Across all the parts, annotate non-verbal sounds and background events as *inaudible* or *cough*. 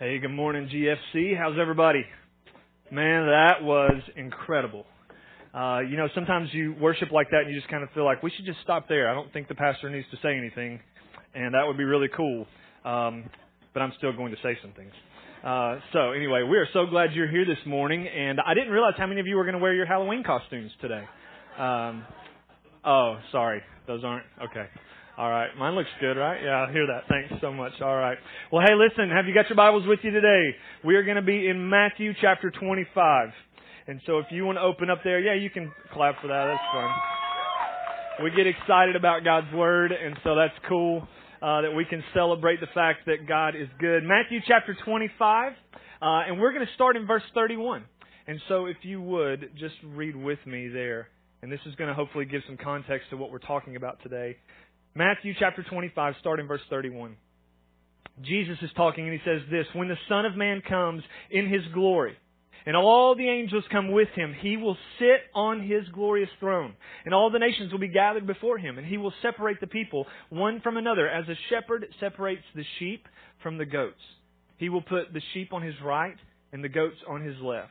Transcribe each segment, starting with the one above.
Hey, good morning, GFC. How's everybody? Man, that was incredible. Uh, you know, sometimes you worship like that and you just kind of feel like we should just stop there. I don't think the pastor needs to say anything, and that would be really cool. Um, but I'm still going to say some things. Uh, so anyway, we are so glad you're here this morning, and I didn't realize how many of you were going to wear your Halloween costumes today. Um, oh, sorry, those aren't okay. All right. Mine looks good, right? Yeah, I hear that. Thanks so much. All right. Well, hey, listen, have you got your Bibles with you today? We are going to be in Matthew chapter 25. And so if you want to open up there, yeah, you can clap for that. That's fun. We get excited about God's Word, and so that's cool uh, that we can celebrate the fact that God is good. Matthew chapter 25, uh, and we're going to start in verse 31. And so if you would, just read with me there. And this is going to hopefully give some context to what we're talking about today. Matthew chapter 25, starting verse 31. Jesus is talking and he says this When the Son of Man comes in his glory, and all the angels come with him, he will sit on his glorious throne, and all the nations will be gathered before him, and he will separate the people one from another, as a shepherd separates the sheep from the goats. He will put the sheep on his right and the goats on his left.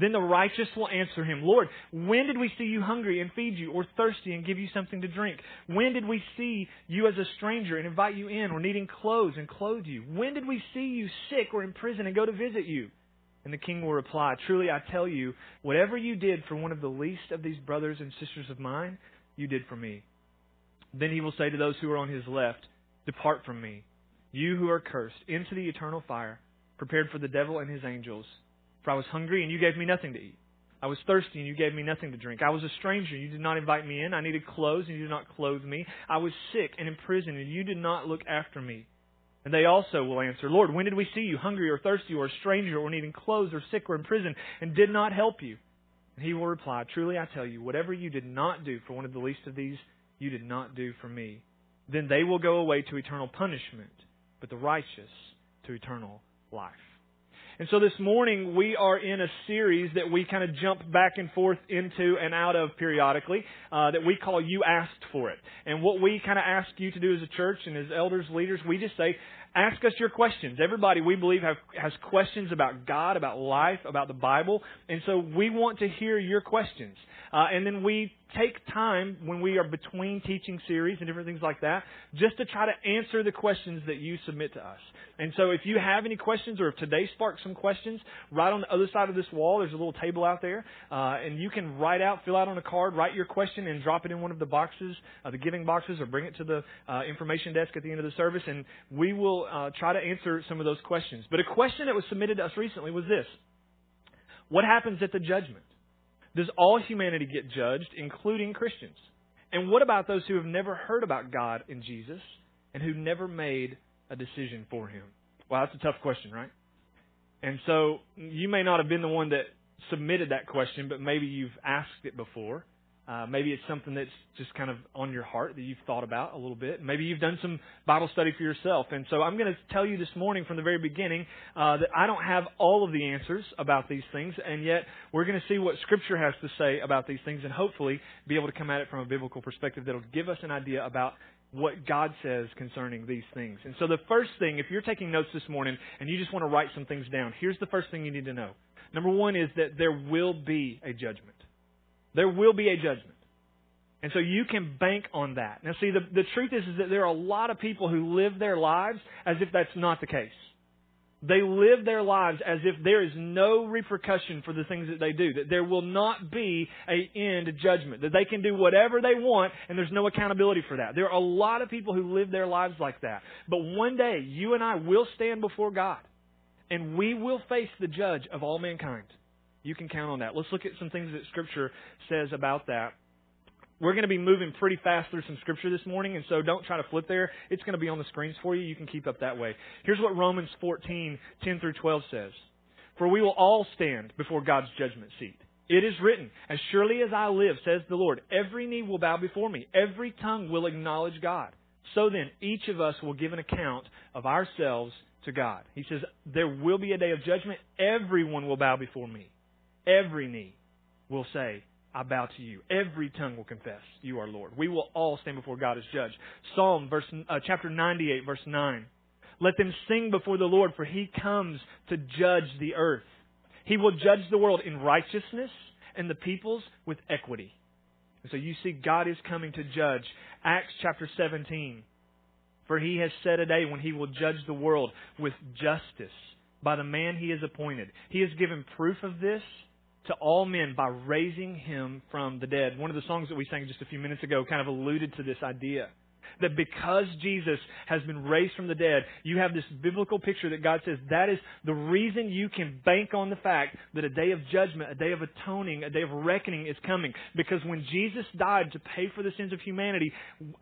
Then the righteous will answer him, Lord, when did we see you hungry and feed you, or thirsty and give you something to drink? When did we see you as a stranger and invite you in, or needing clothes and clothe you? When did we see you sick or in prison and go to visit you? And the king will reply, Truly I tell you, whatever you did for one of the least of these brothers and sisters of mine, you did for me. Then he will say to those who are on his left, Depart from me, you who are cursed, into the eternal fire, prepared for the devil and his angels. For I was hungry, and you gave me nothing to eat. I was thirsty, and you gave me nothing to drink. I was a stranger, and you did not invite me in. I needed clothes, and you did not clothe me. I was sick and in prison, and you did not look after me. And they also will answer, Lord, when did we see you hungry or thirsty or a stranger or needing clothes or sick or in prison and did not help you? And he will reply, Truly I tell you, whatever you did not do for one of the least of these, you did not do for me. Then they will go away to eternal punishment, but the righteous to eternal life. And so this morning we are in a series that we kind of jump back and forth into and out of periodically uh, that we call You Asked For It. And what we kind of ask you to do as a church and as elders, leaders, we just say, ask us your questions. Everybody, we believe, have, has questions about God, about life, about the Bible. And so we want to hear your questions. Uh, and then we take time when we are between teaching series and different things like that just to try to answer the questions that you submit to us. And so if you have any questions or if today sparked some questions, right on the other side of this wall, there's a little table out there, uh, and you can write out, fill out on a card, write your question, and drop it in one of the boxes, uh, the giving boxes, or bring it to the uh, information desk at the end of the service, and we will uh, try to answer some of those questions. But a question that was submitted to us recently was this What happens at the judgment? Does all humanity get judged, including Christians? And what about those who have never heard about God and Jesus and who never made a decision for him? Well, that's a tough question, right? And so you may not have been the one that submitted that question, but maybe you've asked it before. Uh, maybe it's something that's just kind of on your heart that you've thought about a little bit. Maybe you've done some Bible study for yourself. And so I'm going to tell you this morning from the very beginning uh, that I don't have all of the answers about these things, and yet we're going to see what Scripture has to say about these things and hopefully be able to come at it from a biblical perspective that'll give us an idea about what God says concerning these things. And so the first thing, if you're taking notes this morning and you just want to write some things down, here's the first thing you need to know. Number one is that there will be a judgment. There will be a judgment. And so you can bank on that. Now see, the, the truth is, is that there are a lot of people who live their lives as if that's not the case. They live their lives as if there is no repercussion for the things that they do, that there will not be a end judgment, that they can do whatever they want and there's no accountability for that. There are a lot of people who live their lives like that. But one day, you and I will stand before God and we will face the judge of all mankind. You can count on that. Let's look at some things that Scripture says about that. We're going to be moving pretty fast through some Scripture this morning, and so don't try to flip there. It's going to be on the screens for you. You can keep up that way. Here's what Romans 14, 10 through 12 says. For we will all stand before God's judgment seat. It is written, As surely as I live, says the Lord, every knee will bow before me, every tongue will acknowledge God. So then, each of us will give an account of ourselves to God. He says, There will be a day of judgment. Everyone will bow before me. Every knee will say, I bow to you. Every tongue will confess you are Lord. We will all stand before God as judge. Psalm verse, uh, chapter 98, verse 9. Let them sing before the Lord, for he comes to judge the earth. He will judge the world in righteousness and the peoples with equity. And so you see, God is coming to judge. Acts chapter 17. For he has set a day when he will judge the world with justice by the man he has appointed. He has given proof of this to all men by raising him from the dead. One of the songs that we sang just a few minutes ago kind of alluded to this idea that because Jesus has been raised from the dead, you have this biblical picture that God says that is the reason you can bank on the fact that a day of judgment, a day of atoning, a day of reckoning is coming. Because when Jesus died to pay for the sins of humanity,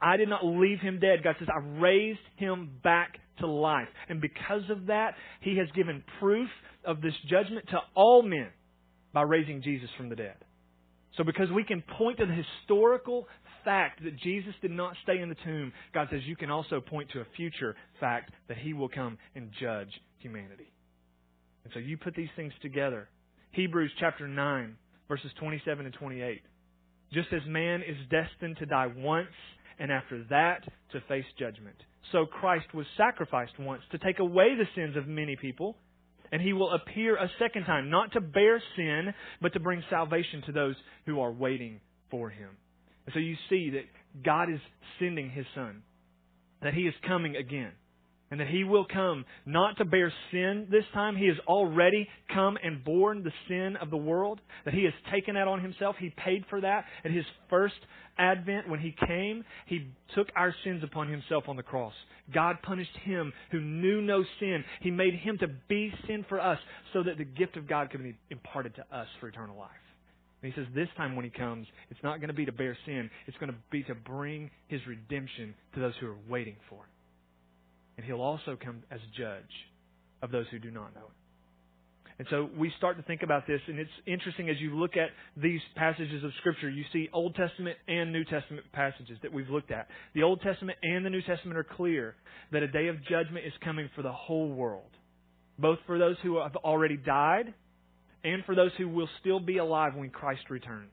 I did not leave him dead. God says, I raised him back to life. And because of that, he has given proof of this judgment to all men by raising Jesus from the dead. So, because we can point to the historical fact that Jesus did not stay in the tomb, God says you can also point to a future fact that He will come and judge humanity. And so you put these things together. Hebrews chapter 9, verses 27 and 28. Just as man is destined to die once, and after that to face judgment. So Christ was sacrificed once to take away the sins of many people, and he will appear a second time, not to bear sin, but to bring salvation to those who are waiting for him. And so you see that God is sending His Son, that He is coming again, and that He will come not to bear sin this time. He has already come and borne the sin of the world, that He has taken that on Himself. He paid for that at His first advent when He came. He took our sins upon Himself on the cross. God punished Him who knew no sin. He made Him to be sin for us so that the gift of God could be imparted to us for eternal life. And he says this time when he comes, it's not going to be to bear sin. It's going to be to bring his redemption to those who are waiting for it. And he'll also come as judge of those who do not know it. And so we start to think about this, and it's interesting as you look at these passages of Scripture, you see Old Testament and New Testament passages that we've looked at. The Old Testament and the New Testament are clear that a day of judgment is coming for the whole world, both for those who have already died and for those who will still be alive when Christ returns.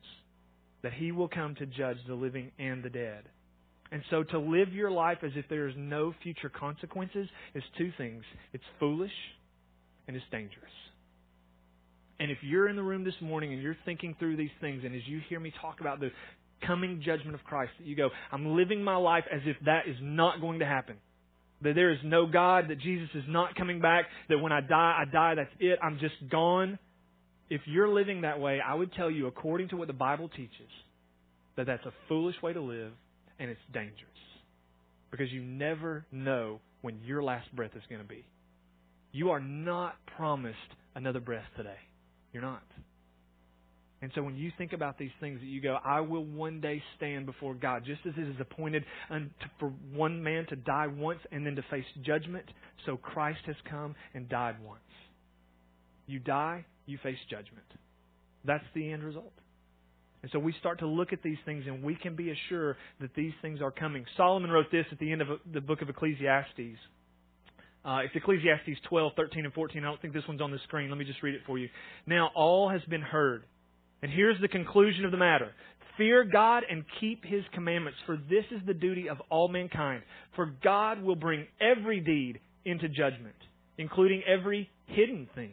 That he will come to judge the living and the dead. And so to live your life as if there is no future consequences is two things it's foolish and it's dangerous. And if you're in the room this morning and you're thinking through these things, and as you hear me talk about the coming judgment of Christ, that you go, I'm living my life as if that is not going to happen. That there is no God, that Jesus is not coming back, that when I die, I die, that's it, I'm just gone if you're living that way, I would tell you, according to what the Bible teaches, that that's a foolish way to live and it's dangerous. Because you never know when your last breath is going to be. You are not promised another breath today. You're not. And so when you think about these things that you go, I will one day stand before God, just as it is appointed for one man to die once and then to face judgment, so Christ has come and died once. You die, you face judgment. That's the end result. And so we start to look at these things and we can be assured that these things are coming. Solomon wrote this at the end of the book of Ecclesiastes. Uh, it's Ecclesiastes 12, 13, and 14. I don't think this one's on the screen. Let me just read it for you. Now all has been heard. And here's the conclusion of the matter. Fear God and keep His commandments, for this is the duty of all mankind. For God will bring every deed into judgment, including every hidden thing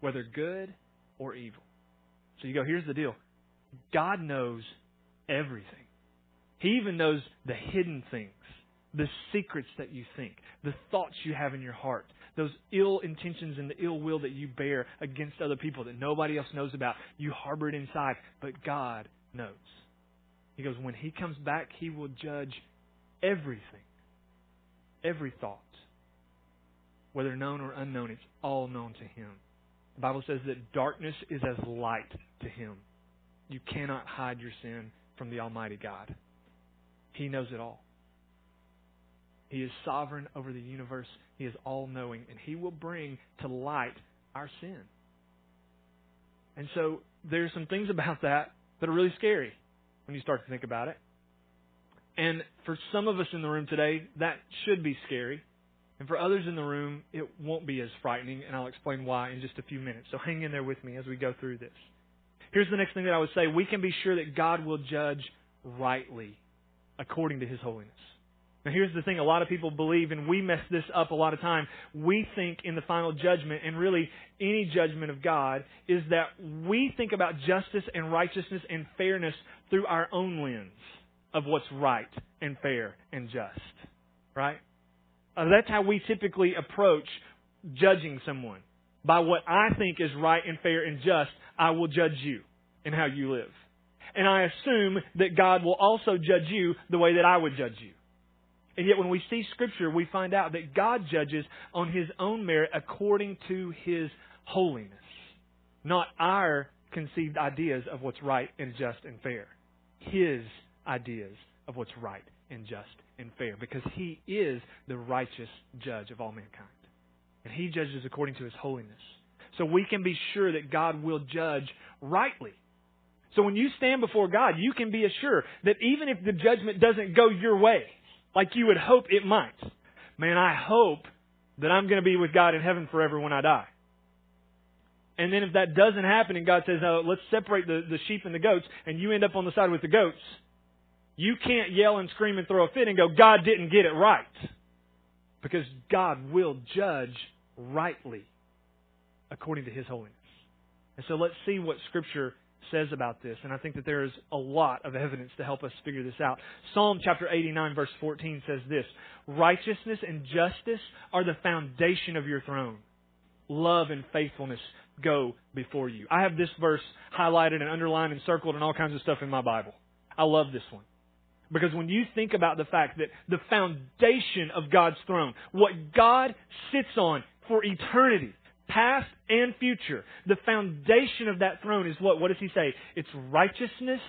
whether good or evil. So you go, here's the deal God knows everything. He even knows the hidden things, the secrets that you think, the thoughts you have in your heart, those ill intentions and the ill will that you bear against other people that nobody else knows about. You harbor it inside, but God knows. He goes, when He comes back, He will judge everything, every thought, whether known or unknown, it's all known to Him. The Bible says that darkness is as light to him. You cannot hide your sin from the Almighty God. He knows it all. He is sovereign over the universe. He is all knowing, and He will bring to light our sin. And so there's some things about that that are really scary when you start to think about it. And for some of us in the room today, that should be scary. And for others in the room, it won't be as frightening, and I'll explain why in just a few minutes. So hang in there with me as we go through this. Here's the next thing that I would say we can be sure that God will judge rightly according to his holiness. Now, here's the thing a lot of people believe, and we mess this up a lot of time. We think in the final judgment, and really any judgment of God, is that we think about justice and righteousness and fairness through our own lens of what's right and fair and just. Right? Uh, that's how we typically approach judging someone. By what I think is right and fair and just, I will judge you and how you live. And I assume that God will also judge you the way that I would judge you. And yet, when we see Scripture, we find out that God judges on His own merit according to His holiness, not our conceived ideas of what's right and just and fair. His ideas of what's right and just and fair, because He is the righteous judge of all mankind. And He judges according to His holiness. So we can be sure that God will judge rightly. So when you stand before God, you can be assured that even if the judgment doesn't go your way, like you would hope it might, man, I hope that I'm going to be with God in heaven forever when I die. And then if that doesn't happen and God says, oh, let's separate the, the sheep and the goats, and you end up on the side with the goats, you can't yell and scream and throw a fit and go, God didn't get it right. Because God will judge rightly according to His holiness. And so let's see what Scripture says about this. And I think that there is a lot of evidence to help us figure this out. Psalm chapter 89, verse 14 says this Righteousness and justice are the foundation of your throne. Love and faithfulness go before you. I have this verse highlighted and underlined and circled and all kinds of stuff in my Bible. I love this one. Because when you think about the fact that the foundation of God's throne, what God sits on for eternity, past and future, the foundation of that throne is what? What does he say? It's righteousness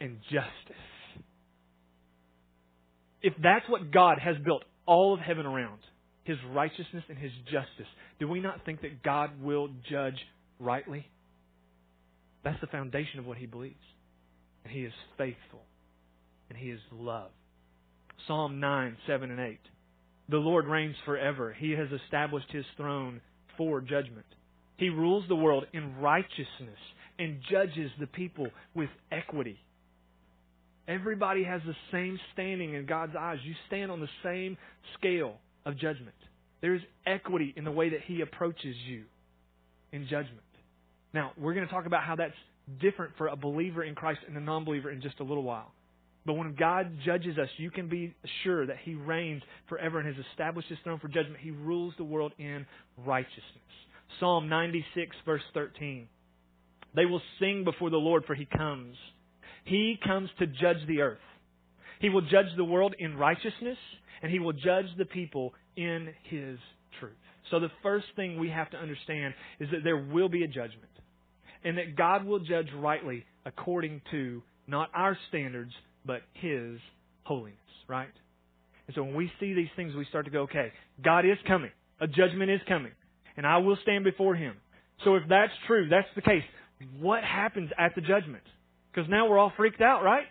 and justice. If that's what God has built all of heaven around, his righteousness and his justice, do we not think that God will judge rightly? That's the foundation of what he believes. And he is faithful. And he is love. Psalm 9, 7, and 8. The Lord reigns forever. He has established his throne for judgment. He rules the world in righteousness and judges the people with equity. Everybody has the same standing in God's eyes. You stand on the same scale of judgment. There's equity in the way that He approaches you in judgment. Now, we're going to talk about how that's different for a believer in Christ and a non believer in just a little while. But when God judges us, you can be sure that He reigns forever and has established His throne for judgment. He rules the world in righteousness. Psalm 96, verse 13. They will sing before the Lord, for He comes. He comes to judge the earth. He will judge the world in righteousness, and He will judge the people in His truth. So the first thing we have to understand is that there will be a judgment, and that God will judge rightly according to not our standards, but His holiness, right? And so when we see these things, we start to go, okay, God is coming. A judgment is coming. And I will stand before Him. So if that's true, that's the case, what happens at the judgment? Because now we're all freaked out, right?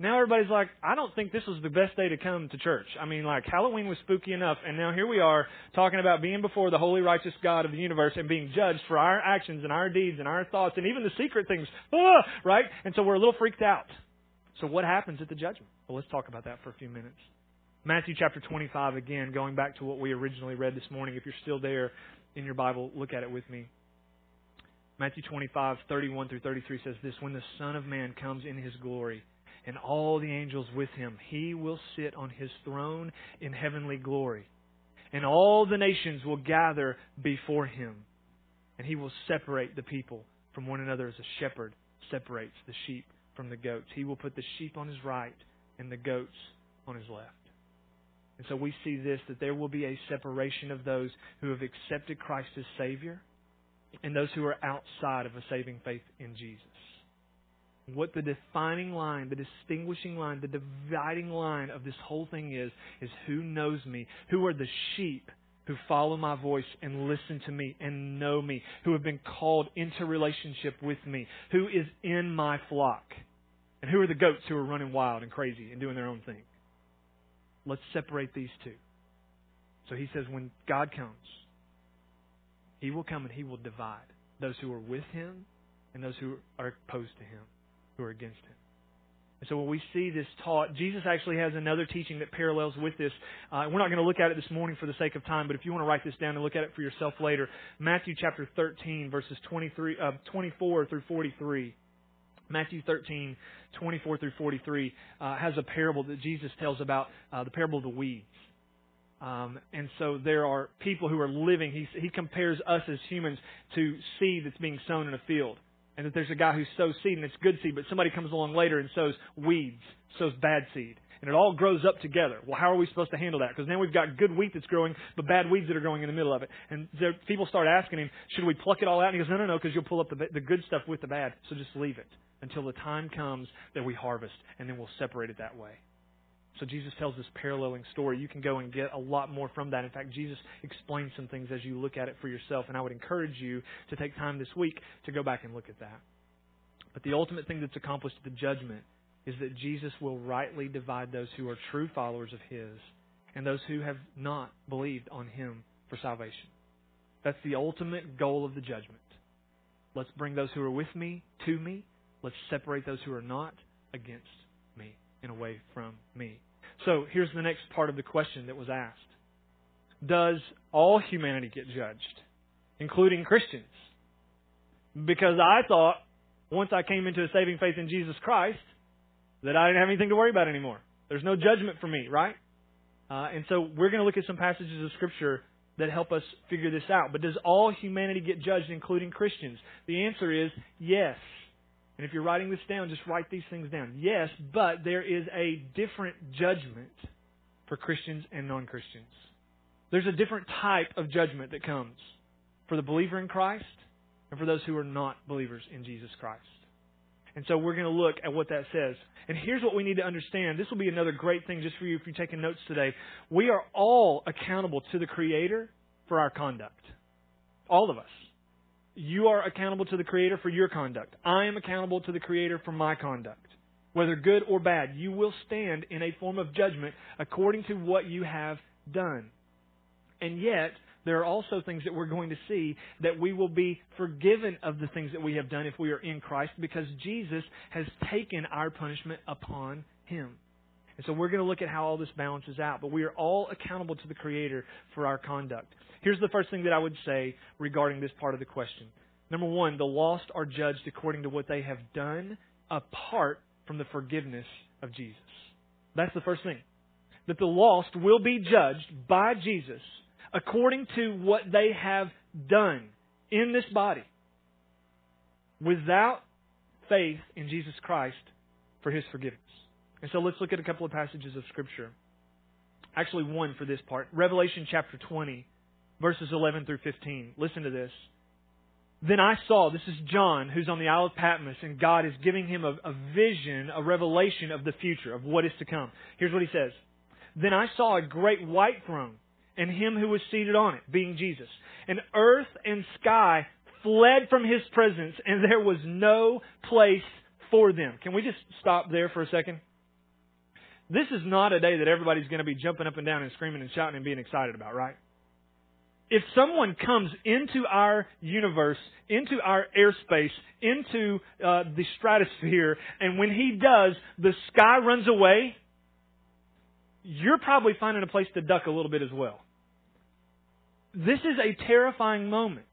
Now everybody's like, I don't think this was the best day to come to church. I mean, like, Halloween was spooky enough, and now here we are talking about being before the holy, righteous God of the universe and being judged for our actions and our deeds and our thoughts and even the secret things, ah, *laughs* right? And so we're a little freaked out. So, what happens at the judgment? Well, let's talk about that for a few minutes. Matthew chapter 25, again, going back to what we originally read this morning. If you're still there in your Bible, look at it with me. Matthew 25, 31 through 33 says this When the Son of Man comes in his glory, and all the angels with him, he will sit on his throne in heavenly glory. And all the nations will gather before him. And he will separate the people from one another as a shepherd separates the sheep from the goats. He will put the sheep on his right and the goats on his left. And so we see this that there will be a separation of those who have accepted Christ as Savior and those who are outside of a saving faith in Jesus. What the defining line, the distinguishing line, the dividing line of this whole thing is, is who knows me? Who are the sheep who follow my voice and listen to me and know me, who have been called into relationship with me, who is in my flock. And who are the goats who are running wild and crazy and doing their own thing? Let's separate these two. So he says, when God comes, he will come and he will divide those who are with him and those who are opposed to him, who are against him. And so when we see this taught, Jesus actually has another teaching that parallels with this. Uh, we're not going to look at it this morning for the sake of time, but if you want to write this down and look at it for yourself later, Matthew chapter 13, verses 23, uh, 24 through 43. Matthew 13, 24 through 43 uh, has a parable that Jesus tells about uh, the parable of the weeds. Um, and so there are people who are living. He, he compares us as humans to seed that's being sown in a field and that there's a guy who sows seed and it's good seed, but somebody comes along later and sows weeds, sows bad seed. And it all grows up together. Well, how are we supposed to handle that? Because now we've got good wheat that's growing, but bad weeds that are growing in the middle of it. And there, people start asking him, should we pluck it all out? And he goes, no, no, no, because you'll pull up the, the good stuff with the bad. So just leave it until the time comes that we harvest, and then we'll separate it that way. So Jesus tells this paralleling story. You can go and get a lot more from that. In fact, Jesus explains some things as you look at it for yourself, and I would encourage you to take time this week to go back and look at that. But the ultimate thing that's accomplished at the judgment is that Jesus will rightly divide those who are true followers of His and those who have not believed on Him for salvation. That's the ultimate goal of the judgment. Let's bring those who are with me to me. Let's separate those who are not against me and away from me. So here's the next part of the question that was asked Does all humanity get judged, including Christians? Because I thought once I came into a saving faith in Jesus Christ that I didn't have anything to worry about anymore. There's no judgment for me, right? Uh, and so we're going to look at some passages of Scripture that help us figure this out. But does all humanity get judged, including Christians? The answer is yes. And if you're writing this down, just write these things down. Yes, but there is a different judgment for Christians and non Christians. There's a different type of judgment that comes for the believer in Christ and for those who are not believers in Jesus Christ. And so we're going to look at what that says. And here's what we need to understand. This will be another great thing just for you if you're taking notes today. We are all accountable to the Creator for our conduct. All of us. You are accountable to the Creator for your conduct. I am accountable to the Creator for my conduct. Whether good or bad, you will stand in a form of judgment according to what you have done. And yet, there are also things that we're going to see that we will be forgiven of the things that we have done if we are in Christ because Jesus has taken our punishment upon him. And so we're going to look at how all this balances out. But we are all accountable to the Creator for our conduct. Here's the first thing that I would say regarding this part of the question. Number one, the lost are judged according to what they have done apart from the forgiveness of Jesus. That's the first thing. That the lost will be judged by Jesus according to what they have done in this body without faith in Jesus Christ for his forgiveness. And so let's look at a couple of passages of Scripture. Actually, one for this part. Revelation chapter 20, verses 11 through 15. Listen to this. Then I saw, this is John, who's on the Isle of Patmos, and God is giving him a, a vision, a revelation of the future, of what is to come. Here's what he says. Then I saw a great white throne and him who was seated on it, being Jesus. And earth and sky fled from his presence, and there was no place for them. Can we just stop there for a second? This is not a day that everybody's going to be jumping up and down and screaming and shouting and being excited about, right? If someone comes into our universe, into our airspace, into uh, the stratosphere, and when he does, the sky runs away, you're probably finding a place to duck a little bit as well this is a terrifying moment.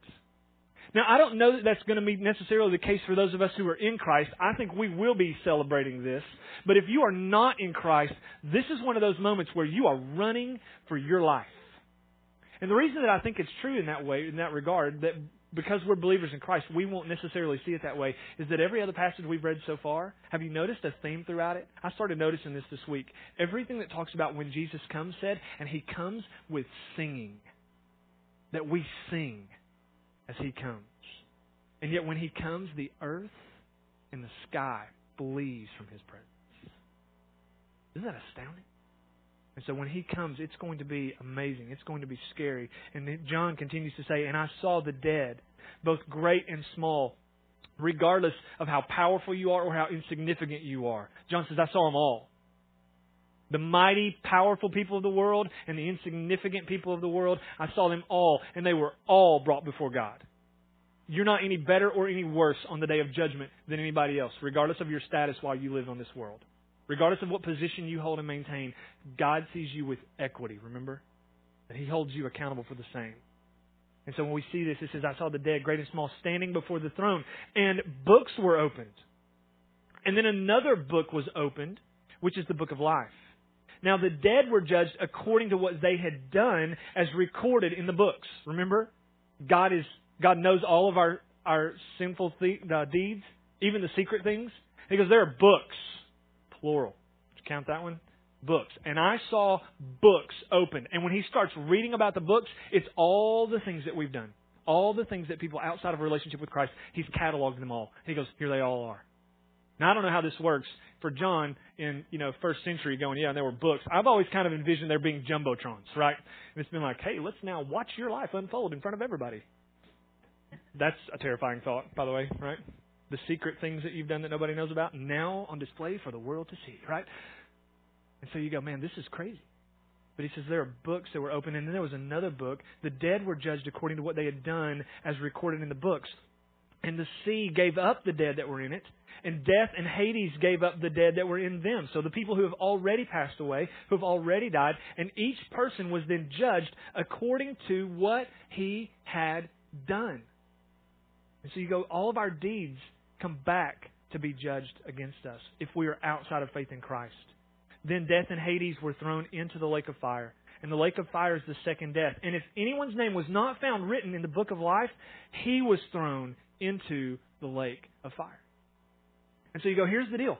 Now, I don't know that that's going to be necessarily the case for those of us who are in Christ. I think we will be celebrating this. But if you are not in Christ, this is one of those moments where you are running for your life. And the reason that I think it's true in that way, in that regard, that because we're believers in Christ, we won't necessarily see it that way, is that every other passage we've read so far, have you noticed a theme throughout it? I started noticing this this week. Everything that talks about when Jesus comes said, and he comes with singing that we sing as He comes. And yet, when He comes, the earth and the sky flees from His presence. Isn't that astounding? And so when he comes, it's going to be amazing. It's going to be scary. And John continues to say, And I saw the dead, both great and small, regardless of how powerful you are or how insignificant you are. John says, I saw them all. The mighty, powerful people of the world and the insignificant people of the world, I saw them all, and they were all brought before God. You're not any better or any worse on the day of judgment than anybody else, regardless of your status while you live on this world. Regardless of what position you hold and maintain, God sees you with equity, remember? That He holds you accountable for the same. And so when we see this, it says, I saw the dead, great and small, standing before the throne, and books were opened. And then another book was opened, which is the book of life. Now the dead were judged according to what they had done as recorded in the books. Remember? God is God knows all of our our sinful th- uh, deeds, even the secret things. He goes, there are books, plural. Did you count that one? Books. And I saw books open. And when he starts reading about the books, it's all the things that we've done. All the things that people outside of a relationship with Christ, he's cataloged them all. He goes, here they all are. Now I don't know how this works for John in you know first century going yeah and there were books. I've always kind of envisioned there being jumbotrons, right? And it's been like, hey, let's now watch your life unfold in front of everybody. That's a terrifying thought, by the way, right? The secret things that you've done that nobody knows about now on display for the world to see, right? And so you go, man, this is crazy. But he says there are books that were open, and then there was another book. The dead were judged according to what they had done as recorded in the books. And the sea gave up the dead that were in it, and death and Hades gave up the dead that were in them. So the people who have already passed away, who have already died, and each person was then judged according to what he had done. And so you go, all of our deeds come back to be judged against us if we are outside of faith in Christ. Then death and Hades were thrown into the lake of fire. And the lake of fire is the second death. And if anyone's name was not found written in the book of life, he was thrown into the lake of fire. And so you go, here's the deal.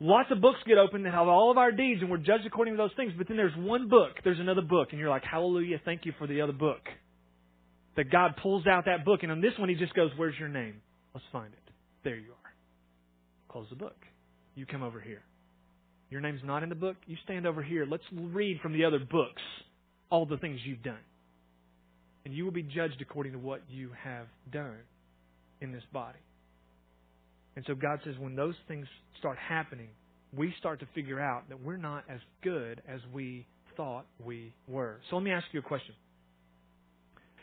Lots of books get opened that have all of our deeds and we're judged according to those things, but then there's one book, there's another book, and you're like, hallelujah, thank you for the other book. That God pulls out that book, and on this one he just goes, where's your name? Let's find it. There you are. Close the book. You come over here. Your name's not in the book. You stand over here. Let's read from the other books all the things you've done. And you will be judged according to what you have done in this body. And so God says when those things start happening, we start to figure out that we're not as good as we thought we were. So let me ask you a question.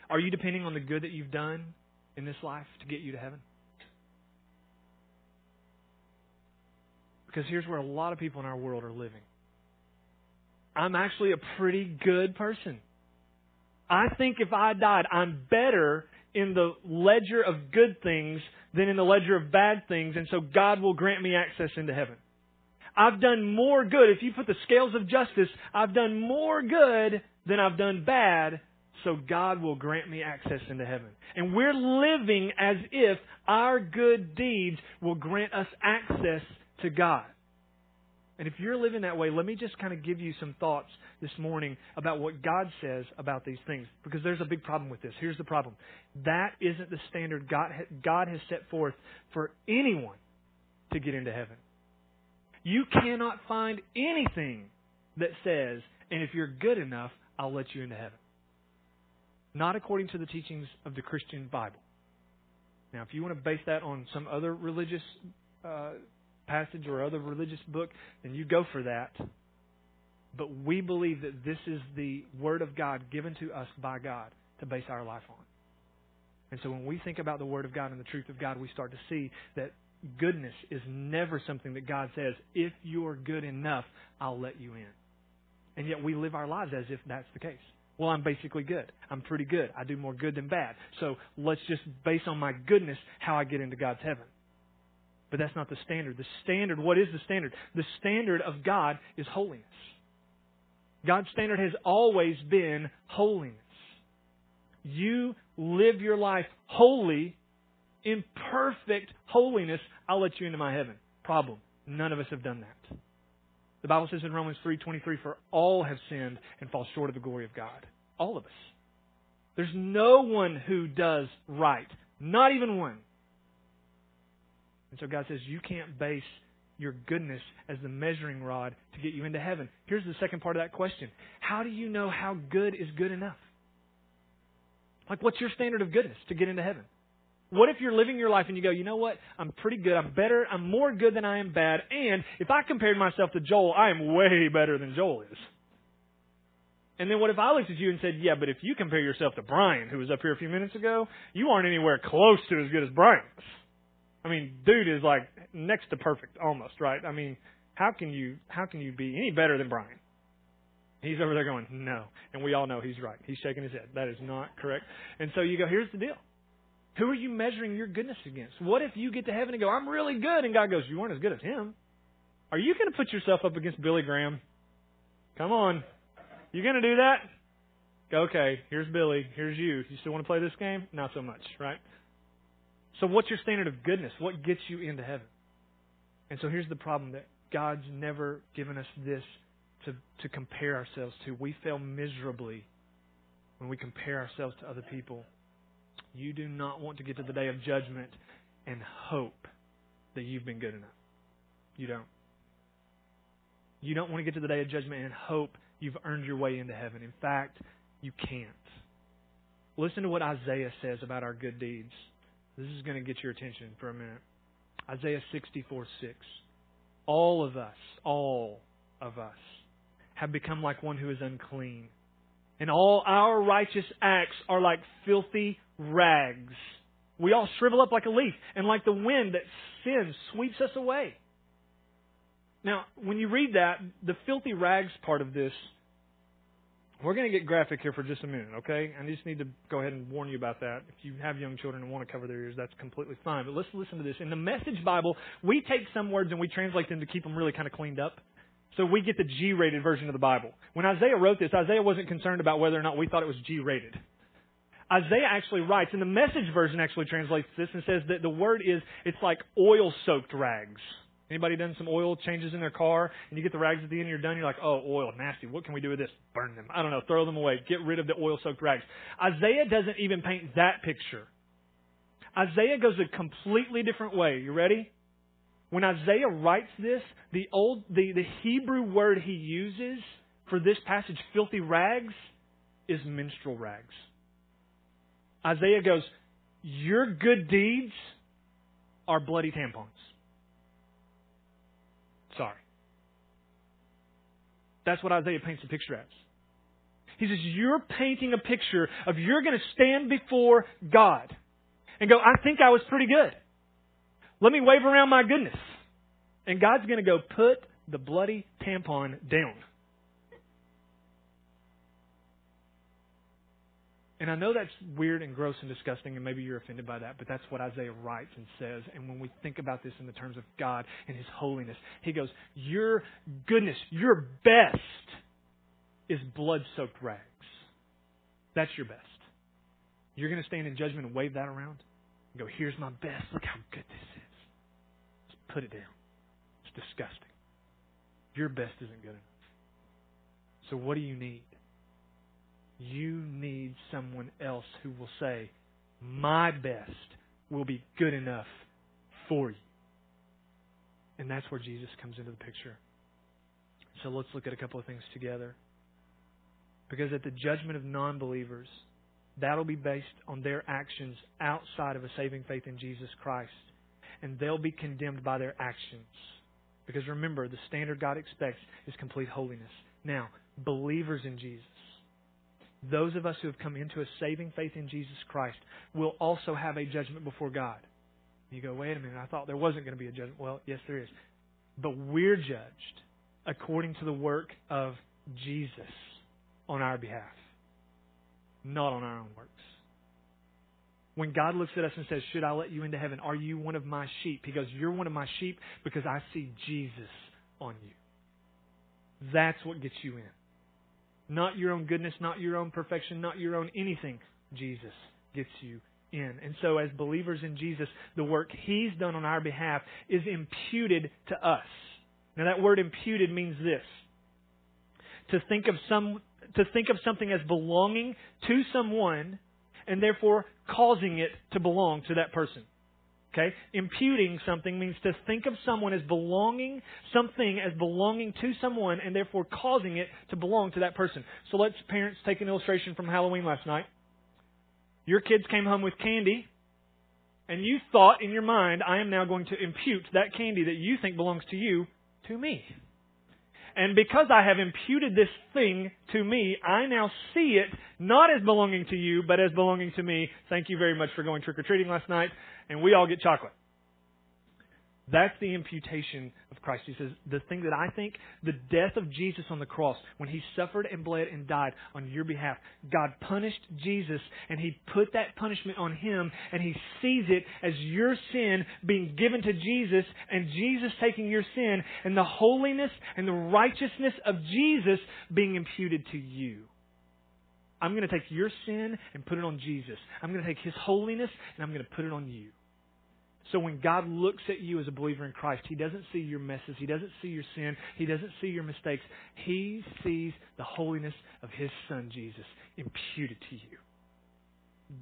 Are you depending on the good that you've done in this life to get you to heaven? Because here's where a lot of people in our world are living. I'm actually a pretty good person. I think if I died, I'm better in the ledger of good things than in the ledger of bad things, and so God will grant me access into heaven. I've done more good. If you put the scales of justice, I've done more good than I've done bad, so God will grant me access into heaven. And we're living as if our good deeds will grant us access to God. And if you're living that way, let me just kind of give you some thoughts this morning about what God says about these things. Because there's a big problem with this. Here's the problem that isn't the standard God, God has set forth for anyone to get into heaven. You cannot find anything that says, and if you're good enough, I'll let you into heaven. Not according to the teachings of the Christian Bible. Now, if you want to base that on some other religious uh, passage or other religious book, then you go for that. But we believe that this is the Word of God given to us by God to base our life on. And so when we think about the Word of God and the truth of God, we start to see that goodness is never something that God says, if you're good enough, I'll let you in. And yet we live our lives as if that's the case. Well, I'm basically good. I'm pretty good. I do more good than bad. So let's just base on my goodness how I get into God's heaven. But that's not the standard. The standard, what is the standard? The standard of God is holiness. God's standard has always been holiness. You live your life holy, in perfect holiness, I'll let you into my heaven. Problem. None of us have done that. The Bible says in Romans 3:23 for all have sinned and fall short of the glory of God. All of us. There's no one who does right. Not even one. And so God says, you can't base your goodness as the measuring rod to get you into heaven. Here's the second part of that question How do you know how good is good enough? Like, what's your standard of goodness to get into heaven? What if you're living your life and you go, you know what? I'm pretty good. I'm better. I'm more good than I am bad. And if I compared myself to Joel, I am way better than Joel is. And then what if I looked at you and said, yeah, but if you compare yourself to Brian, who was up here a few minutes ago, you aren't anywhere close to as good as Brian. I mean, dude is like next to perfect almost, right? I mean, how can you how can you be any better than Brian? He's over there going, no. And we all know he's right. He's shaking his head. That is not correct. And so you go, here's the deal. Who are you measuring your goodness against? What if you get to heaven and go, I'm really good, and God goes, You weren't as good as him? Are you going to put yourself up against Billy Graham? Come on. You going to do that? Go, Okay, here's Billy. Here's you. You still want to play this game? Not so much, right? So, what's your standard of goodness? What gets you into heaven? And so, here's the problem that God's never given us this to, to compare ourselves to. We fail miserably when we compare ourselves to other people. You do not want to get to the day of judgment and hope that you've been good enough. You don't. You don't want to get to the day of judgment and hope you've earned your way into heaven. In fact, you can't. Listen to what Isaiah says about our good deeds. This is going to get your attention for a minute. Isaiah 64 6. All of us, all of us, have become like one who is unclean. And all our righteous acts are like filthy rags. We all shrivel up like a leaf, and like the wind that sin sweeps us away. Now, when you read that, the filthy rags part of this, we're going to get graphic here for just a minute, okay? I just need to go ahead and warn you about that. If you have young children and want to cover their ears, that's completely fine. But let's listen to this. In the Message Bible, we take some words and we translate them to keep them really kind of cleaned up. So we get the G rated version of the Bible. When Isaiah wrote this, Isaiah wasn't concerned about whether or not we thought it was G rated. Isaiah actually writes, and the message version actually translates this and says that the word is, it's like oil soaked rags. Anybody done some oil changes in their car and you get the rags at the end and you're done, you're like, oh, oil, nasty. What can we do with this? Burn them. I don't know, throw them away. Get rid of the oil soaked rags. Isaiah doesn't even paint that picture. Isaiah goes a completely different way. You ready? When Isaiah writes this, the old the, the Hebrew word he uses for this passage, filthy rags, is menstrual rags. Isaiah goes, Your good deeds are bloody tampons. Sorry. That's what Isaiah paints the picture as. He says, You're painting a picture of you're going to stand before God and go, I think I was pretty good. Let me wave around my goodness. And God's going to go, Put the bloody tampon down. And I know that's weird and gross and disgusting, and maybe you're offended by that, but that's what Isaiah writes and says. And when we think about this in the terms of God and His holiness, He goes, Your goodness, your best is blood soaked rags. That's your best. You're going to stand in judgment and wave that around and go, Here's my best. Look how good this is. Just put it down. It's disgusting. Your best isn't good enough. So, what do you need? You need someone else who will say, My best will be good enough for you. And that's where Jesus comes into the picture. So let's look at a couple of things together. Because at the judgment of non believers, that'll be based on their actions outside of a saving faith in Jesus Christ. And they'll be condemned by their actions. Because remember, the standard God expects is complete holiness. Now, believers in Jesus, those of us who have come into a saving faith in Jesus Christ will also have a judgment before God. You go, wait a minute, I thought there wasn't going to be a judgment. Well, yes, there is. But we're judged according to the work of Jesus on our behalf, not on our own works. When God looks at us and says, Should I let you into heaven? Are you one of my sheep? He goes, You're one of my sheep because I see Jesus on you. That's what gets you in. Not your own goodness, not your own perfection, not your own anything. Jesus gets you in. And so, as believers in Jesus, the work He's done on our behalf is imputed to us. Now, that word imputed means this to think of some to think of something as belonging to someone and therefore causing it to belong to that person. Okay? Imputing something means to think of someone as belonging, something as belonging to someone, and therefore causing it to belong to that person. So let's, parents, take an illustration from Halloween last night. Your kids came home with candy, and you thought in your mind, I am now going to impute that candy that you think belongs to you to me. And because I have imputed this thing to me, I now see it not as belonging to you, but as belonging to me. Thank you very much for going trick or treating last night, and we all get chocolate. That's the imputation of Christ. He says, the thing that I think, the death of Jesus on the cross, when he suffered and bled and died on your behalf, God punished Jesus and he put that punishment on him and he sees it as your sin being given to Jesus and Jesus taking your sin and the holiness and the righteousness of Jesus being imputed to you. I'm going to take your sin and put it on Jesus. I'm going to take his holiness and I'm going to put it on you. So when God looks at you as a believer in Christ, He doesn't see your messes. He doesn't see your sin. He doesn't see your mistakes. He sees the holiness of His Son, Jesus, imputed to you,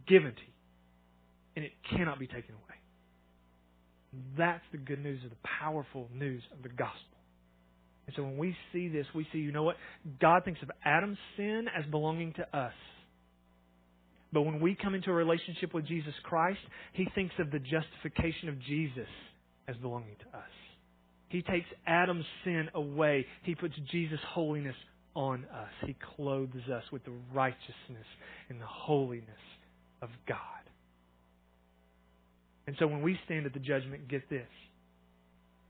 given to you. And it cannot be taken away. That's the good news of the powerful news of the gospel. And so when we see this, we see, you know what? God thinks of Adam's sin as belonging to us. But when we come into a relationship with Jesus Christ, he thinks of the justification of Jesus as belonging to us. He takes Adam's sin away. He puts Jesus' holiness on us. He clothes us with the righteousness and the holiness of God. And so when we stand at the judgment, get this.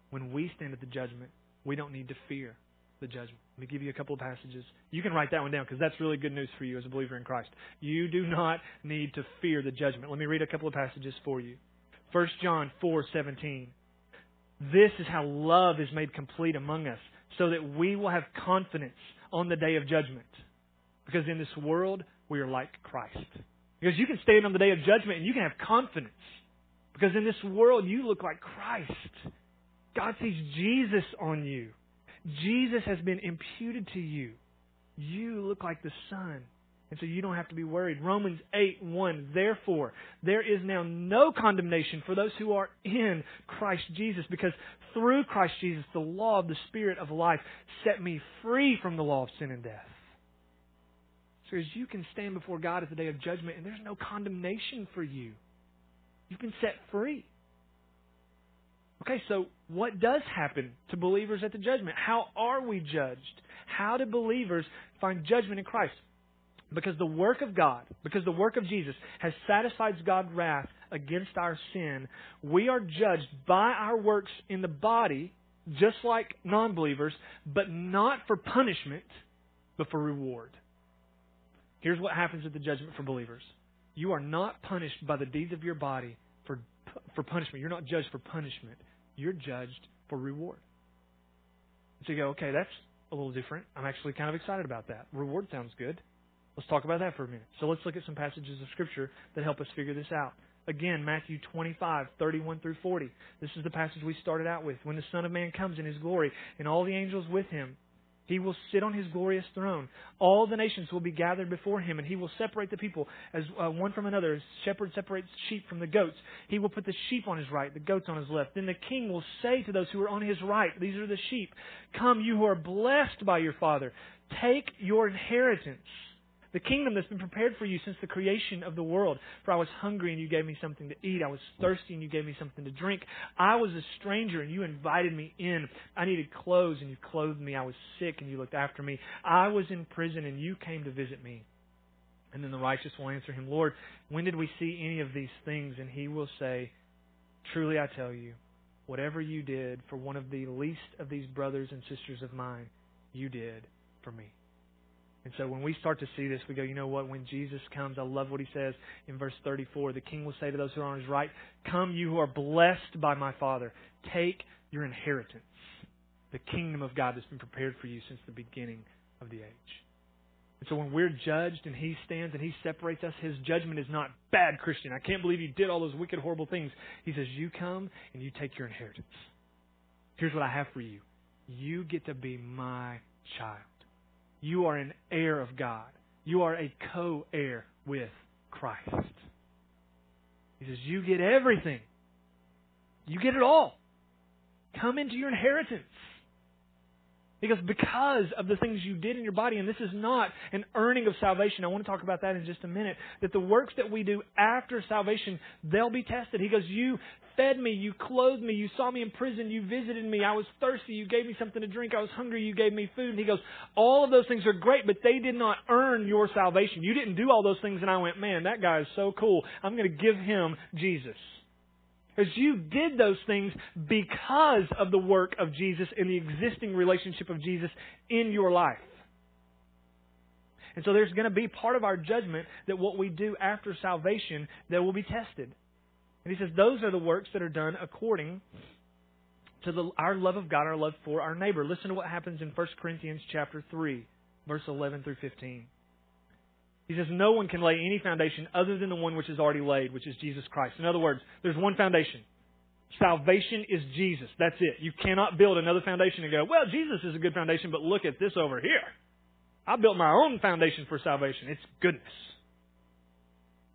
When we stand at the judgment, we don't need to fear the judgment. Let me give you a couple of passages. You can write that one down because that's really good news for you as a believer in Christ. You do not need to fear the judgment. Let me read a couple of passages for you. 1 John 4:17. This is how love is made complete among us, so that we will have confidence on the day of judgment. Because in this world, we are like Christ. Because you can stand on the day of judgment and you can have confidence. Because in this world, you look like Christ. God sees Jesus on you. Jesus has been imputed to you. You look like the Son. And so you don't have to be worried. Romans 8 1. Therefore, there is now no condemnation for those who are in Christ Jesus, because through Christ Jesus, the law of the Spirit of life set me free from the law of sin and death. So as you can stand before God at the day of judgment, and there's no condemnation for you. You've been set free. Okay, so what does happen to believers at the judgment? How are we judged? How do believers find judgment in Christ? Because the work of God, because the work of Jesus has satisfied God's wrath against our sin, we are judged by our works in the body, just like non believers, but not for punishment, but for reward. Here's what happens at the judgment for believers you are not punished by the deeds of your body for, for punishment. You're not judged for punishment you're judged for reward. So you go, okay, that's a little different. I'm actually kind of excited about that. Reward sounds good. Let's talk about that for a minute. So let's look at some passages of Scripture that help us figure this out. Again, Matthew 25, 31 through 40. This is the passage we started out with. When the Son of Man comes in His glory and all the angels with Him, he will sit on his glorious throne. All the nations will be gathered before him, and he will separate the people as uh, one from another. As shepherd separates sheep from the goats. He will put the sheep on his right, the goats on his left. Then the king will say to those who are on his right, These are the sheep, Come, you who are blessed by your Father, take your inheritance the kingdom that's been prepared for you since the creation of the world. For I was hungry and you gave me something to eat. I was thirsty and you gave me something to drink. I was a stranger and you invited me in. I needed clothes and you clothed me. I was sick and you looked after me. I was in prison and you came to visit me. And then the righteous will answer him, Lord, when did we see any of these things? And he will say, Truly I tell you, whatever you did for one of the least of these brothers and sisters of mine, you did for me. And so when we start to see this, we go, you know what? When Jesus comes, I love what he says in verse 34. The king will say to those who are on his right, Come, you who are blessed by my Father, take your inheritance, the kingdom of God that's been prepared for you since the beginning of the age. And so when we're judged and he stands and he separates us, his judgment is not bad Christian. I can't believe you did all those wicked, horrible things. He says, You come and you take your inheritance. Here's what I have for you. You get to be my child you are an heir of God. You are a co heir with Christ. He says, You get everything. You get it all. Come into your inheritance. Because because of the things you did in your body, and this is not an earning of salvation. I want to talk about that in just a minute. That the works that we do after salvation, they'll be tested. He goes, You fed me, you clothed me, you saw me in prison, you visited me, I was thirsty, you gave me something to drink, I was hungry, you gave me food. And he goes, All of those things are great, but they did not earn your salvation. You didn't do all those things, and I went, Man, that guy is so cool. I'm going to give him Jesus. Because you did those things because of the work of Jesus and the existing relationship of Jesus in your life. And so there's going to be part of our judgment that what we do after salvation that will be tested. And he says those are the works that are done according to the, our love of God, our love for our neighbor. Listen to what happens in 1 Corinthians chapter 3, verse 11 through 15. He says, No one can lay any foundation other than the one which is already laid, which is Jesus Christ. In other words, there's one foundation. Salvation is Jesus. That's it. You cannot build another foundation and go, well, Jesus is a good foundation, but look at this over here. I built my own foundation for salvation. It's goodness.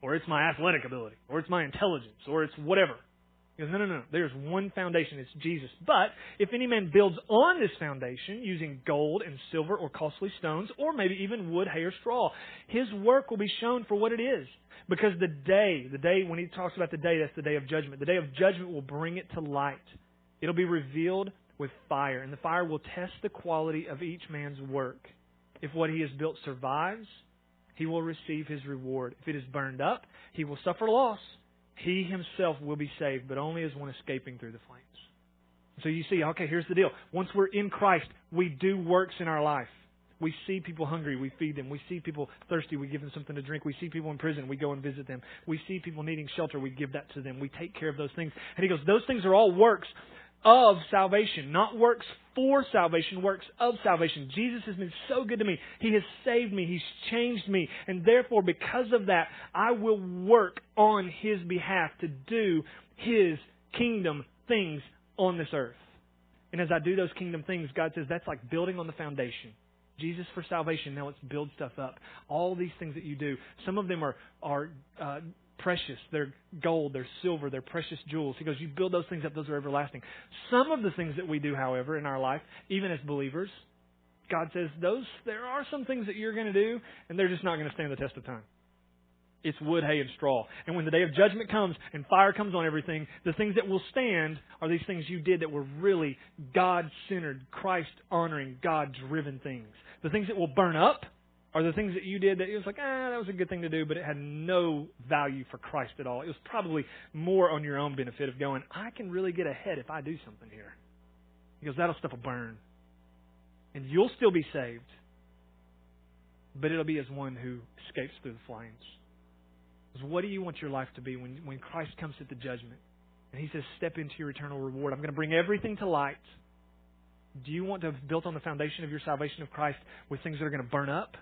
Or it's my athletic ability. Or it's my intelligence. Or it's whatever. He goes, no, no, no. There's one foundation. It's Jesus. But if any man builds on this foundation using gold and silver or costly stones, or maybe even wood, hay, or straw, his work will be shown for what it is. Because the day, the day, when he talks about the day, that's the day of judgment. The day of judgment will bring it to light. It'll be revealed with fire, and the fire will test the quality of each man's work. If what he has built survives, he will receive his reward. If it is burned up, he will suffer loss he himself will be saved, but only as one escaping through the flames. So you see, okay, here's the deal. Once we're in Christ, we do works in our life. We see people hungry, we feed them. We see people thirsty, we give them something to drink. We see people in prison, we go and visit them. We see people needing shelter, we give that to them. We take care of those things. And he goes, those things are all works of salvation, not works for salvation, works of salvation. Jesus has been so good to me. He has saved me. He's changed me. And therefore, because of that, I will work on His behalf to do His kingdom things on this earth. And as I do those kingdom things, God says that's like building on the foundation. Jesus for salvation. Now let's build stuff up. All these things that you do. Some of them are are uh, precious. They're gold, they're silver, they're precious jewels. He goes, You build those things up, those are everlasting. Some of the things that we do, however, in our life, even as believers, God says, those there are some things that you're going to do, and they're just not going to stand the test of time. It's wood, hay, and straw. And when the day of judgment comes and fire comes on everything, the things that will stand are these things you did that were really God centered, Christ honoring, God driven things. The things that will burn up are the things that you did that it was like, ah, that was a good thing to do, but it had no value for Christ at all. It was probably more on your own benefit of going, I can really get ahead if I do something here. Because that'll stuff will burn. And you'll still be saved, but it'll be as one who escapes through the flames. Because what do you want your life to be when, when Christ comes at the judgment? And he says, step into your eternal reward. I'm going to bring everything to light. Do you want to have built on the foundation of your salvation of Christ with things that are going to burn up?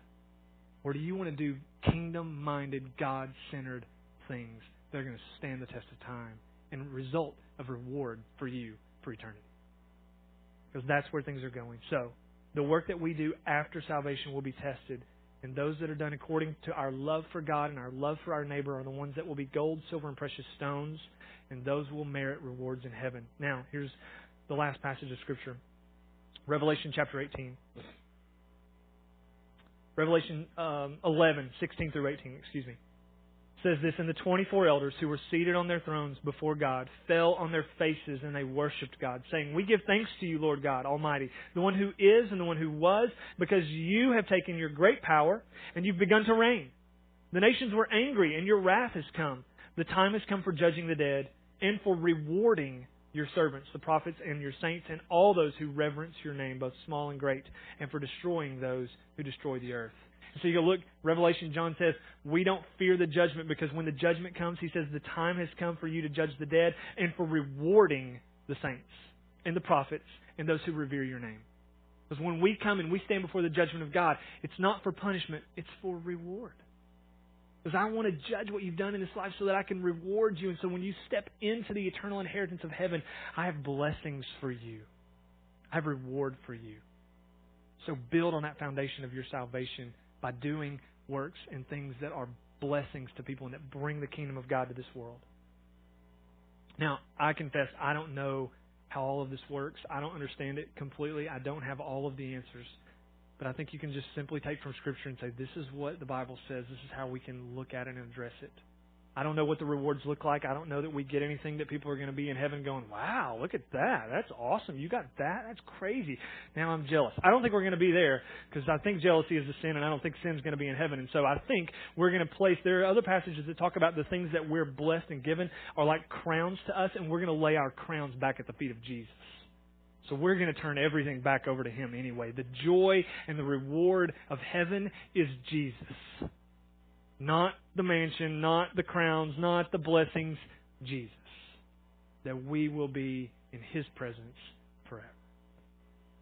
Or do you want to do kingdom minded, God centered things that are going to stand the test of time and result of reward for you for eternity? Because that's where things are going. So, the work that we do after salvation will be tested. And those that are done according to our love for God and our love for our neighbor are the ones that will be gold, silver, and precious stones. And those will merit rewards in heaven. Now, here's the last passage of Scripture Revelation chapter 18. Revelation um, 11, 16 through 18, excuse me, says this, And the 24 elders who were seated on their thrones before God fell on their faces and they worshipped God, saying, We give thanks to you, Lord God Almighty, the one who is and the one who was, because you have taken your great power and you've begun to reign. The nations were angry and your wrath has come. The time has come for judging the dead and for rewarding your servants, the prophets, and your saints, and all those who reverence your name, both small and great, and for destroying those who destroy the earth. So you go look, Revelation, John says, we don't fear the judgment because when the judgment comes, he says, the time has come for you to judge the dead and for rewarding the saints and the prophets and those who revere your name. Because when we come and we stand before the judgment of God, it's not for punishment, it's for reward. Because I want to judge what you've done in this life so that I can reward you. And so when you step into the eternal inheritance of heaven, I have blessings for you. I have reward for you. So build on that foundation of your salvation by doing works and things that are blessings to people and that bring the kingdom of God to this world. Now, I confess I don't know how all of this works. I don't understand it completely. I don't have all of the answers. But I think you can just simply take from Scripture and say, this is what the Bible says. This is how we can look at it and address it. I don't know what the rewards look like. I don't know that we get anything that people are going to be in heaven going, wow, look at that. That's awesome. You got that? That's crazy. Now I'm jealous. I don't think we're going to be there because I think jealousy is a sin and I don't think sin's going to be in heaven. And so I think we're going to place, there are other passages that talk about the things that we're blessed and given are like crowns to us and we're going to lay our crowns back at the feet of Jesus. So we're going to turn everything back over to Him anyway. The joy and the reward of heaven is Jesus. Not the mansion, not the crowns, not the blessings, Jesus. That we will be in His presence forever.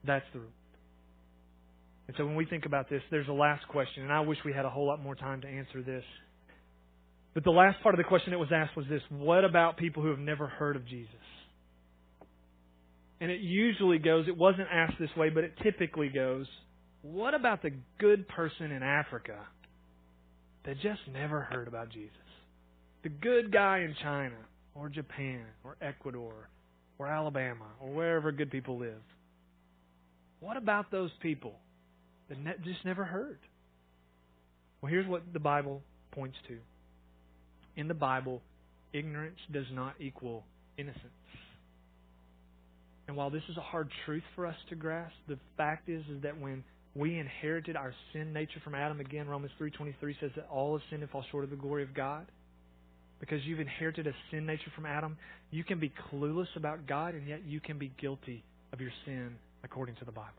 That's the rule. And so when we think about this, there's a last question, and I wish we had a whole lot more time to answer this. But the last part of the question that was asked was this What about people who have never heard of Jesus? And it usually goes, it wasn't asked this way, but it typically goes, What about the good person in Africa that just never heard about Jesus. The good guy in China or Japan or Ecuador or Alabama or wherever good people live. What about those people that ne- just never heard? Well, here's what the Bible points to. In the Bible, ignorance does not equal innocence. And while this is a hard truth for us to grasp, the fact is, is that when we inherited our sin nature from Adam. Again, Romans 3.23 says that all have sinned and fall short of the glory of God. Because you've inherited a sin nature from Adam, you can be clueless about God, and yet you can be guilty of your sin according to the Bible.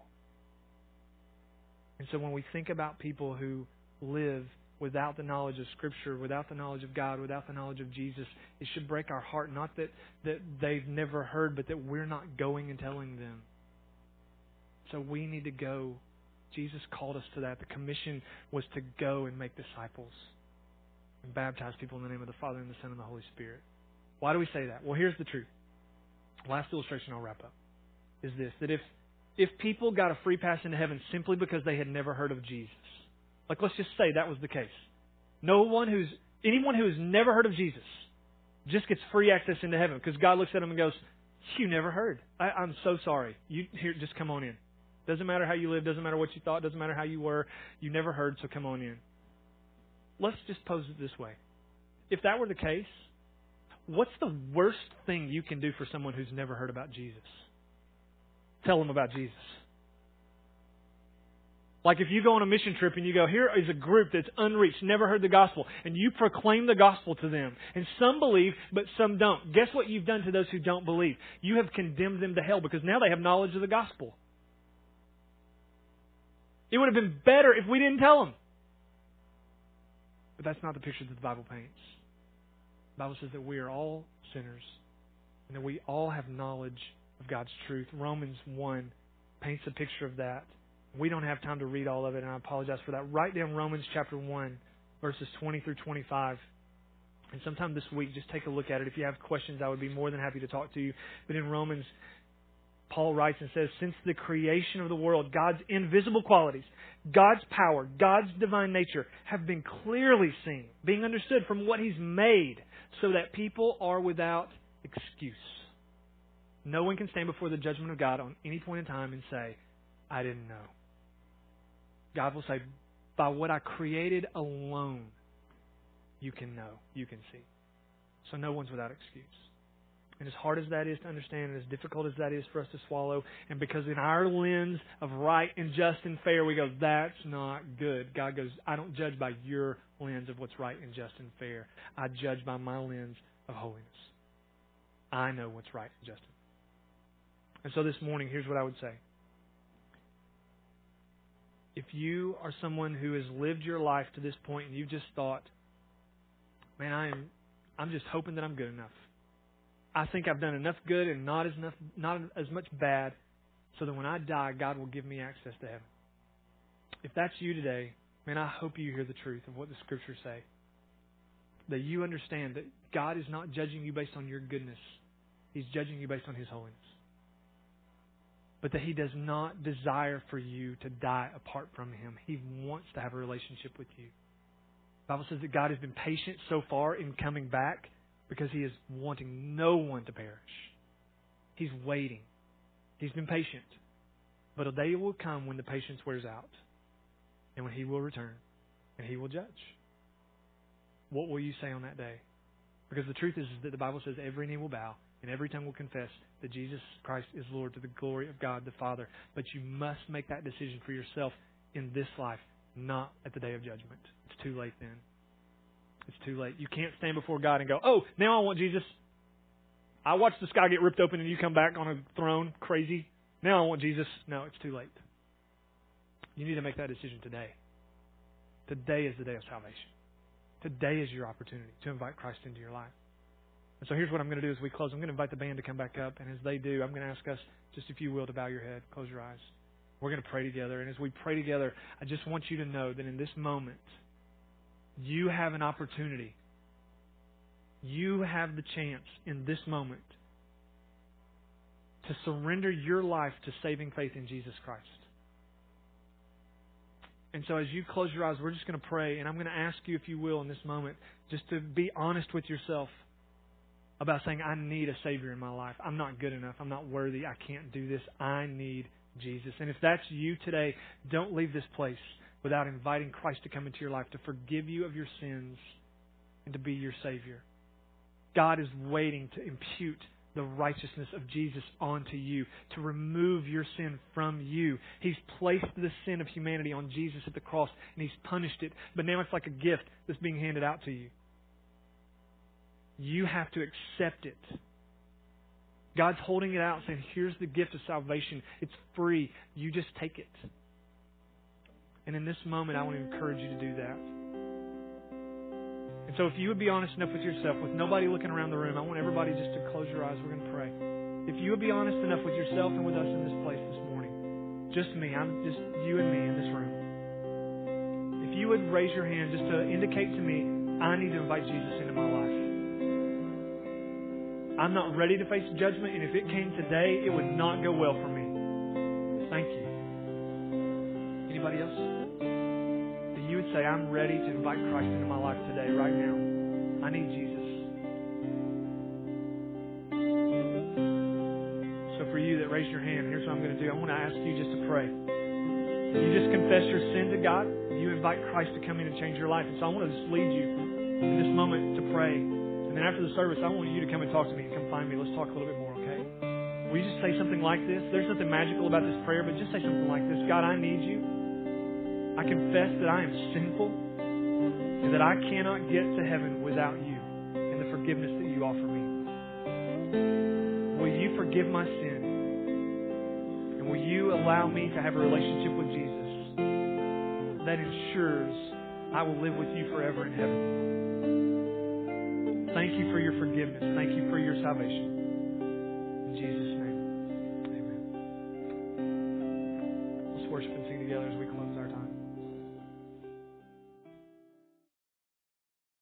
And so when we think about people who live without the knowledge of Scripture, without the knowledge of God, without the knowledge of Jesus, it should break our heart. Not that, that they've never heard, but that we're not going and telling them. So we need to go Jesus called us to that. The commission was to go and make disciples and baptize people in the name of the Father and the Son and the Holy Spirit. Why do we say that? Well, here's the truth. Last illustration I'll wrap up is this that if if people got a free pass into heaven simply because they had never heard of Jesus, like let's just say that was the case. No one who's anyone who has never heard of Jesus just gets free access into heaven because God looks at them and goes, "You never heard. I, I'm so sorry. You here, just come on in." Doesn't matter how you live, doesn't matter what you thought, doesn't matter how you were. You never heard, so come on in. Let's just pose it this way. If that were the case, what's the worst thing you can do for someone who's never heard about Jesus? Tell them about Jesus. Like if you go on a mission trip and you go, here is a group that's unreached, never heard the gospel, and you proclaim the gospel to them. And some believe, but some don't. Guess what you've done to those who don't believe? You have condemned them to hell because now they have knowledge of the gospel. It would have been better if we didn't tell them. But that's not the picture that the Bible paints. The Bible says that we are all sinners and that we all have knowledge of God's truth. Romans 1 paints a picture of that. We don't have time to read all of it, and I apologize for that. Write down Romans chapter 1, verses 20 through 25. And sometime this week, just take a look at it. If you have questions, I would be more than happy to talk to you. But in Romans Paul writes and says, Since the creation of the world, God's invisible qualities, God's power, God's divine nature have been clearly seen, being understood from what He's made, so that people are without excuse. No one can stand before the judgment of God on any point in time and say, I didn't know. God will say, By what I created alone, you can know, you can see. So no one's without excuse. And as hard as that is to understand, and as difficult as that is for us to swallow, and because in our lens of right and just and fair, we go, that's not good. God goes, I don't judge by your lens of what's right and just and fair. I judge by my lens of holiness. I know what's right and just. And so this morning, here's what I would say. If you are someone who has lived your life to this point and you've just thought, man, I am, I'm just hoping that I'm good enough. I think I've done enough good and not as enough, not as much bad, so that when I die, God will give me access to heaven. If that's you today, man, I hope you hear the truth of what the Scriptures say. That you understand that God is not judging you based on your goodness; He's judging you based on His holiness. But that He does not desire for you to die apart from Him. He wants to have a relationship with you. The Bible says that God has been patient so far in coming back because He is wanting no one to perish. He's waiting. He's been patient. But a day will come when the patience wears out and when He will return and He will judge. What will you say on that day? Because the truth is that the Bible says every knee will bow and every tongue will confess that Jesus Christ is Lord to the glory of God the Father. But you must make that decision for yourself in this life, not at the day of judgment. It's too late then. It's too late. You can't stand before God and go, oh, now I want Jesus. I watched the sky get ripped open and you come back on a throne crazy. Now I want Jesus. No, it's too late. You need to make that decision today. Today is the day of salvation. Today is your opportunity to invite Christ into your life. And so here's what I'm going to do as we close. I'm going to invite the band to come back up, and as they do, I'm going to ask us, just if you will, to bow your head, close your eyes. We're going to pray together. And as we pray together, I just want you to know that in this moment, you have an opportunity. You have the chance in this moment to surrender your life to saving faith in Jesus Christ. And so as you close your eyes, we're just going to pray, and I'm going to ask you, if you will, in this moment, just to be honest with yourself about saying, I need a Savior in my life. I'm not good enough. I'm not worthy. I can't do this. I need Jesus. And if that's you today, don't leave this place without inviting Christ to come into your life to forgive you of your sins and to be your Savior. God is waiting to impute the righteousness of Jesus onto you, to remove your sin from you. He's placed the sin of humanity on Jesus at the cross and He's punished it. But now it's like a gift that's being handed out to you. You have to accept it. God's holding it out saying, Here's the gift of salvation. It's free. You just take it. And in this moment, I want to encourage you to do that. And so, if you would be honest enough with yourself, with nobody looking around the room, I want everybody just to close your eyes. We're going to pray. If you would be honest enough with yourself and with us in this place this morning, just me, I'm just you and me in this room. If you would raise your hand just to indicate to me, I need to invite Jesus into my life. I'm not ready to face judgment, and if it came today, it would not go well for me. Thank you. Anybody else? That you would say, I'm ready to invite Christ into my life today, right now. I need Jesus. So for you that raised your hand, here's what I'm going to do. I want to ask you just to pray. You just confess your sin to God. You invite Christ to come in and change your life. And so I want to just lead you in this moment to pray. And then after the service, I want you to come and talk to me and come find me. Let's talk a little bit more, okay? Will you just say something like this? There's nothing magical about this prayer, but just say something like this God, I need you. I confess that I am sinful and that I cannot get to heaven without you and the forgiveness that you offer me. Will you forgive my sin? And will you allow me to have a relationship with Jesus that ensures I will live with you forever in heaven? Thank you for your forgiveness. Thank you for your salvation.